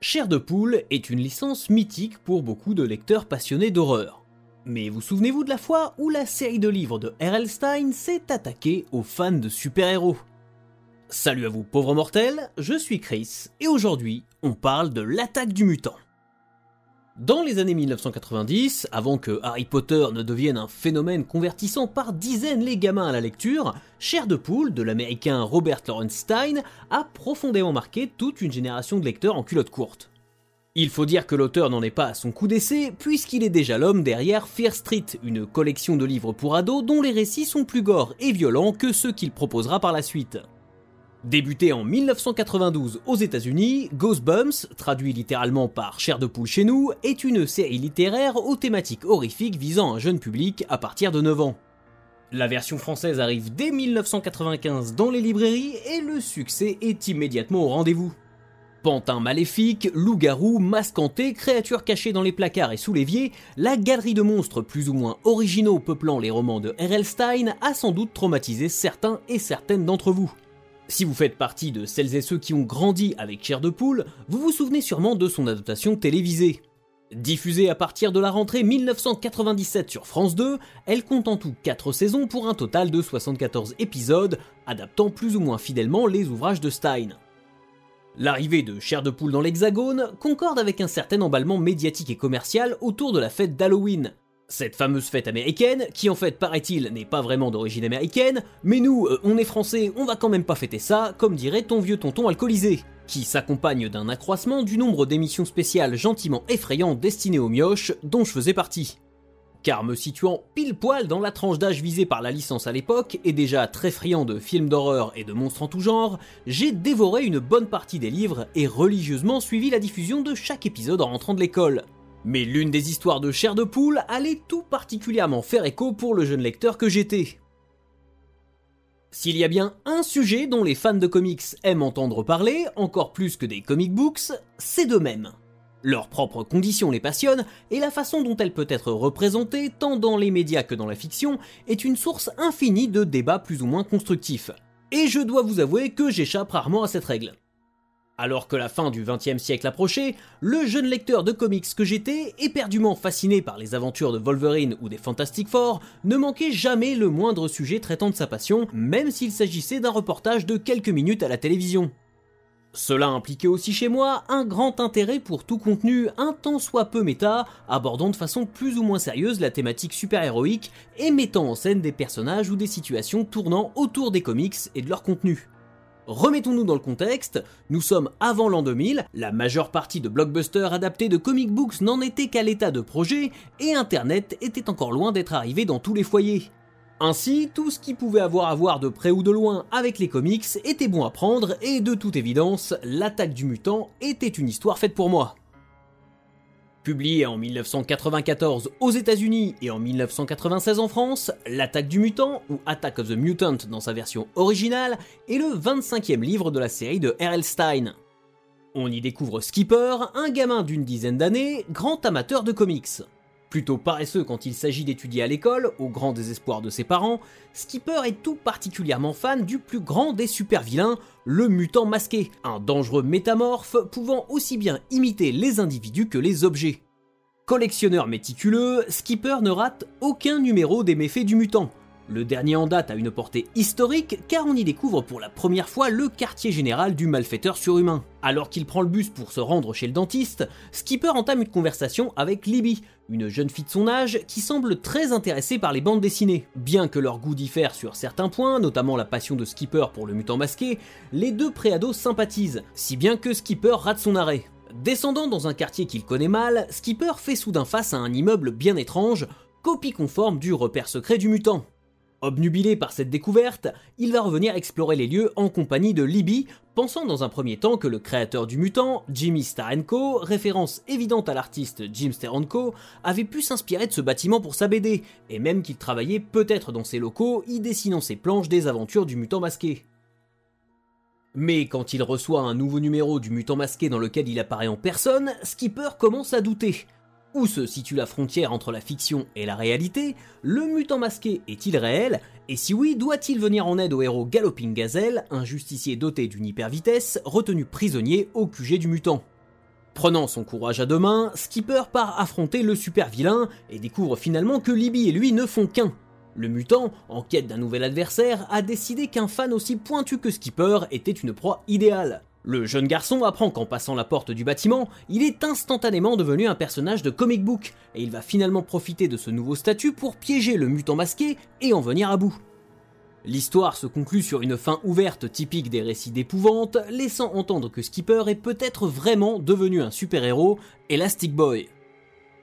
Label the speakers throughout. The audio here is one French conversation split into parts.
Speaker 1: Chair de poule est une licence mythique pour beaucoup de lecteurs passionnés d'horreur. Mais vous souvenez-vous de la fois où la série de livres de R.L. Stein s'est attaquée aux fans de super-héros? Salut à vous pauvres mortels, je suis Chris, et aujourd'hui on parle de l'attaque du mutant. Dans les années 1990, avant que Harry Potter ne devienne un phénomène convertissant par dizaines les gamins à la lecture, Cher de Poule, de l'américain Robert Lawrence Stein, a profondément marqué toute une génération de lecteurs en culotte courte. Il faut dire que l'auteur n'en est pas à son coup d'essai, puisqu'il est déjà l'homme derrière Fear Street, une collection de livres pour ados dont les récits sont plus gore et violents que ceux qu'il proposera par la suite. Débuté en 1992 aux États-Unis, Ghostbumps, traduit littéralement par Chair de poule chez nous, est une série littéraire aux thématiques horrifiques visant un jeune public à partir de 9 ans. La version française arrive dès 1995 dans les librairies et le succès est immédiatement au rendez-vous. Pantins maléfiques, loups-garous, masques hantés, créatures cachées dans les placards et sous l'évier, la galerie de monstres plus ou moins originaux peuplant les romans de R.L. Stein a sans doute traumatisé certains et certaines d'entre vous. Si vous faites partie de celles et ceux qui ont grandi avec Chair de Poule, vous vous souvenez sûrement de son adaptation télévisée. Diffusée à partir de la rentrée 1997 sur France 2, elle compte en tout 4 saisons pour un total de 74 épisodes, adaptant plus ou moins fidèlement les ouvrages de Stein. L'arrivée de Chair de Poule dans l'Hexagone concorde avec un certain emballement médiatique et commercial autour de la fête d'Halloween, cette fameuse fête américaine, qui en fait paraît-il n'est pas vraiment d'origine américaine, mais nous, euh, on est français, on va quand même pas fêter ça, comme dirait ton vieux tonton alcoolisé, qui s'accompagne d'un accroissement du nombre d'émissions spéciales gentiment effrayantes destinées aux mioches, dont je faisais partie. Car me situant pile poil dans la tranche d'âge visée par la licence à l'époque, et déjà très friand de films d'horreur et de monstres en tout genre, j'ai dévoré une bonne partie des livres et religieusement suivi la diffusion de chaque épisode en rentrant de l'école. Mais l'une des histoires de chair de poule allait tout particulièrement faire écho pour le jeune lecteur que j'étais. S'il y a bien un sujet dont les fans de comics aiment entendre parler, encore plus que des comic books, c'est d'eux-mêmes. Leurs propres conditions les passionnent, et la façon dont elle peut être représentée, tant dans les médias que dans la fiction, est une source infinie de débats plus ou moins constructifs. Et je dois vous avouer que j'échappe rarement à cette règle. Alors que la fin du XXe siècle approchait, le jeune lecteur de comics que j'étais, éperdument fasciné par les aventures de Wolverine ou des Fantastic Four, ne manquait jamais le moindre sujet traitant de sa passion, même s'il s'agissait d'un reportage de quelques minutes à la télévision. Cela impliquait aussi chez moi un grand intérêt pour tout contenu un tant soit peu méta, abordant de façon plus ou moins sérieuse la thématique super-héroïque et mettant en scène des personnages ou des situations tournant autour des comics et de leur contenu. Remettons-nous dans le contexte, nous sommes avant l'an 2000, la majeure partie de blockbusters adaptés de comic books n'en était qu'à l'état de projet, et Internet était encore loin d'être arrivé dans tous les foyers. Ainsi, tout ce qui pouvait avoir à voir de près ou de loin avec les comics était bon à prendre, et de toute évidence, l'attaque du mutant était une histoire faite pour moi. Publié en 1994 aux États-Unis et en 1996 en France, L'attaque du mutant, ou Attack of the Mutant dans sa version originale, est le 25e livre de la série de R.L. Stein. On y découvre Skipper, un gamin d'une dizaine d'années, grand amateur de comics. Plutôt paresseux quand il s'agit d'étudier à l'école, au grand désespoir de ses parents, Skipper est tout particulièrement fan du plus grand des super-vilains, le mutant masqué, un dangereux métamorphe pouvant aussi bien imiter les individus que les objets. Collectionneur méticuleux, Skipper ne rate aucun numéro des méfaits du mutant. Le dernier en date a une portée historique car on y découvre pour la première fois le quartier général du malfaiteur surhumain. Alors qu'il prend le bus pour se rendre chez le dentiste, Skipper entame une conversation avec Libby, une jeune fille de son âge qui semble très intéressée par les bandes dessinées. Bien que leur goût diffère sur certains points, notamment la passion de Skipper pour le mutant masqué, les deux préados sympathisent, si bien que Skipper rate son arrêt. Descendant dans un quartier qu'il connaît mal, Skipper fait soudain face à un immeuble bien étrange, copie conforme du repère secret du mutant. Obnubilé par cette découverte, il va revenir explorer les lieux en compagnie de Libby, pensant dans un premier temps que le créateur du mutant, Jimmy Starenko, référence évidente à l'artiste Jim Steranko, avait pu s'inspirer de ce bâtiment pour sa BD, et même qu'il travaillait peut-être dans ses locaux, y dessinant ses planches des aventures du mutant masqué. Mais quand il reçoit un nouveau numéro du mutant masqué dans lequel il apparaît en personne, Skipper commence à douter. Où se situe la frontière entre la fiction et la réalité? Le mutant masqué est-il réel? Et si oui, doit-il venir en aide au héros Galloping Gazelle, un justicier doté d'une hyper vitesse, retenu prisonnier au QG du mutant? Prenant son courage à deux mains, Skipper part affronter le super vilain et découvre finalement que Libby et lui ne font qu'un. Le mutant, en quête d'un nouvel adversaire, a décidé qu'un fan aussi pointu que Skipper était une proie idéale. Le jeune garçon apprend qu'en passant la porte du bâtiment, il est instantanément devenu un personnage de comic book, et il va finalement profiter de ce nouveau statut pour piéger le mutant masqué et en venir à bout. L'histoire se conclut sur une fin ouverte typique des récits d'épouvante, laissant entendre que Skipper est peut-être vraiment devenu un super-héros, Elastic Boy.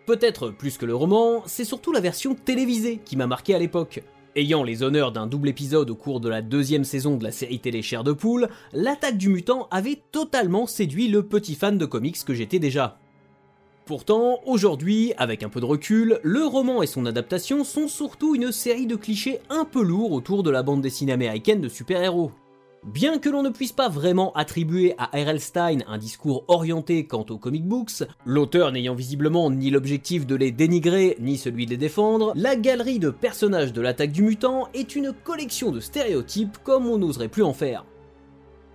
Speaker 1: Peut-être plus que le roman, c'est surtout la version télévisée qui m'a marqué à l'époque. Ayant les honneurs d'un double épisode au cours de la deuxième saison de la série télé de Poule, l'attaque du mutant avait totalement séduit le petit fan de comics que j'étais déjà. Pourtant, aujourd'hui, avec un peu de recul, le roman et son adaptation sont surtout une série de clichés un peu lourds autour de la bande dessinée américaine de super-héros. Bien que l'on ne puisse pas vraiment attribuer à R.L. Stein un discours orienté quant aux comic books, l'auteur n'ayant visiblement ni l'objectif de les dénigrer ni celui de les défendre, la galerie de personnages de l'attaque du mutant est une collection de stéréotypes comme on n'oserait plus en faire.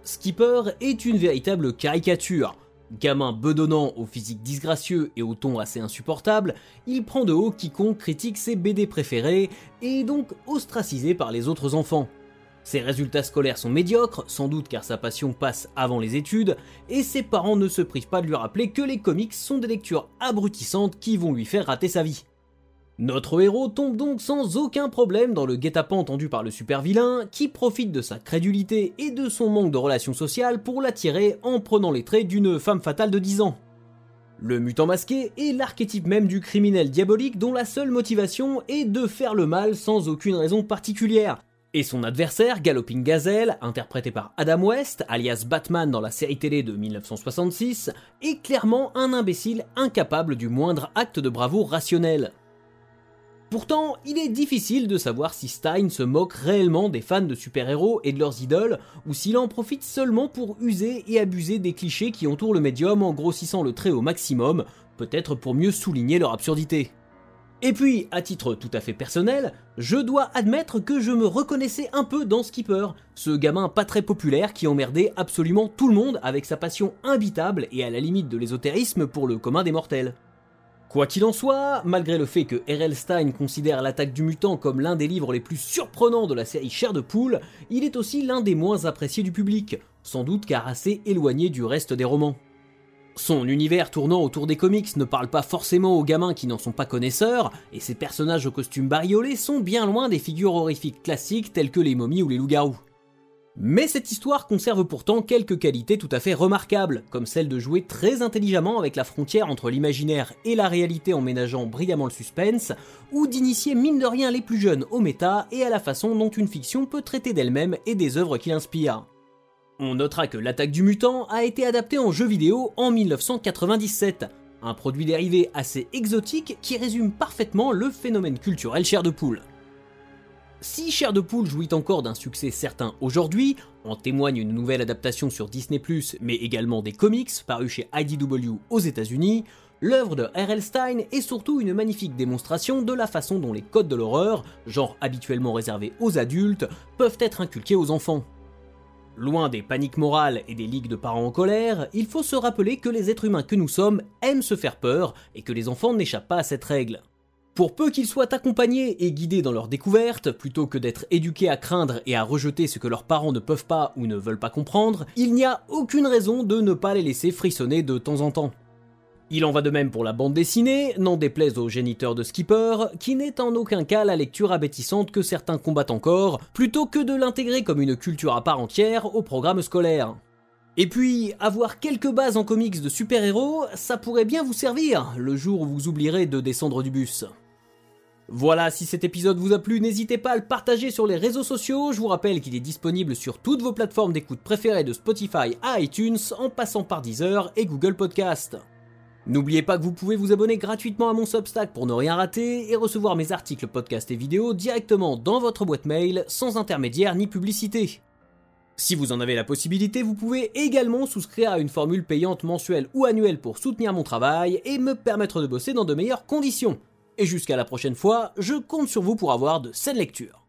Speaker 1: Skipper est une véritable caricature, Gamin bedonnant au physique disgracieux et au ton assez insupportable, il prend de haut quiconque critique ses BD préférés et est donc ostracisé par les autres enfants. Ses résultats scolaires sont médiocres, sans doute car sa passion passe avant les études, et ses parents ne se privent pas de lui rappeler que les comics sont des lectures abrutissantes qui vont lui faire rater sa vie. Notre héros tombe donc sans aucun problème dans le guet-apens tendu par le super vilain, qui profite de sa crédulité et de son manque de relations sociales pour l'attirer en prenant les traits d'une femme fatale de 10 ans. Le mutant masqué est l'archétype même du criminel diabolique dont la seule motivation est de faire le mal sans aucune raison particulière. Et son adversaire, Galloping Gazelle, interprété par Adam West, alias Batman dans la série télé de 1966, est clairement un imbécile incapable du moindre acte de bravoure rationnel. Pourtant, il est difficile de savoir si Stein se moque réellement des fans de super-héros et de leurs idoles, ou s'il en profite seulement pour user et abuser des clichés qui entourent le médium en grossissant le trait au maximum, peut-être pour mieux souligner leur absurdité. Et puis, à titre tout à fait personnel, je dois admettre que je me reconnaissais un peu dans Skipper, ce gamin pas très populaire qui emmerdait absolument tout le monde avec sa passion imbitable et à la limite de l'ésotérisme pour le commun des mortels. Quoi qu'il en soit, malgré le fait que R.L. Stein considère l'attaque du mutant comme l'un des livres les plus surprenants de la série Chair de Poule, il est aussi l'un des moins appréciés du public, sans doute car assez éloigné du reste des romans. Son univers tournant autour des comics ne parle pas forcément aux gamins qui n'en sont pas connaisseurs, et ses personnages aux costumes bariolés sont bien loin des figures horrifiques classiques telles que les momies ou les loups-garous. Mais cette histoire conserve pourtant quelques qualités tout à fait remarquables, comme celle de jouer très intelligemment avec la frontière entre l'imaginaire et la réalité en ménageant brillamment le suspense, ou d'initier mine de rien les plus jeunes au méta et à la façon dont une fiction peut traiter d'elle-même et des œuvres qui l'inspirent. On notera que l'attaque du mutant a été adaptée en jeu vidéo en 1997, un produit dérivé assez exotique qui résume parfaitement le phénomène culturel chair de poule. Si Cher de Poule jouit encore d'un succès certain aujourd'hui, en témoigne une nouvelle adaptation sur Disney+, mais également des comics parus chez IDW aux États-Unis, l'œuvre de R.L. Stein est surtout une magnifique démonstration de la façon dont les codes de l'horreur, genre habituellement réservés aux adultes, peuvent être inculqués aux enfants. Loin des paniques morales et des ligues de parents en colère, il faut se rappeler que les êtres humains que nous sommes aiment se faire peur et que les enfants n'échappent pas à cette règle. Pour peu qu'ils soient accompagnés et guidés dans leur découverte, plutôt que d'être éduqués à craindre et à rejeter ce que leurs parents ne peuvent pas ou ne veulent pas comprendre, il n'y a aucune raison de ne pas les laisser frissonner de temps en temps. Il en va de même pour la bande dessinée, n'en déplaise aux géniteurs de Skipper, qui n'est en aucun cas la lecture abétissante que certains combattent encore, plutôt que de l'intégrer comme une culture à part entière au programme scolaire. Et puis, avoir quelques bases en comics de super-héros, ça pourrait bien vous servir le jour où vous oublierez de descendre du bus. Voilà, si cet épisode vous a plu, n'hésitez pas à le partager sur les réseaux sociaux. Je vous rappelle qu'il est disponible sur toutes vos plateformes d'écoute préférées de Spotify à iTunes, en passant par Deezer et Google Podcast. N'oubliez pas que vous pouvez vous abonner gratuitement à mon Substack pour ne rien rater et recevoir mes articles, podcasts et vidéos directement dans votre boîte mail, sans intermédiaire ni publicité. Si vous en avez la possibilité, vous pouvez également souscrire à une formule payante mensuelle ou annuelle pour soutenir mon travail et me permettre de bosser dans de meilleures conditions. Et jusqu'à la prochaine fois, je compte sur vous pour avoir de saines lectures.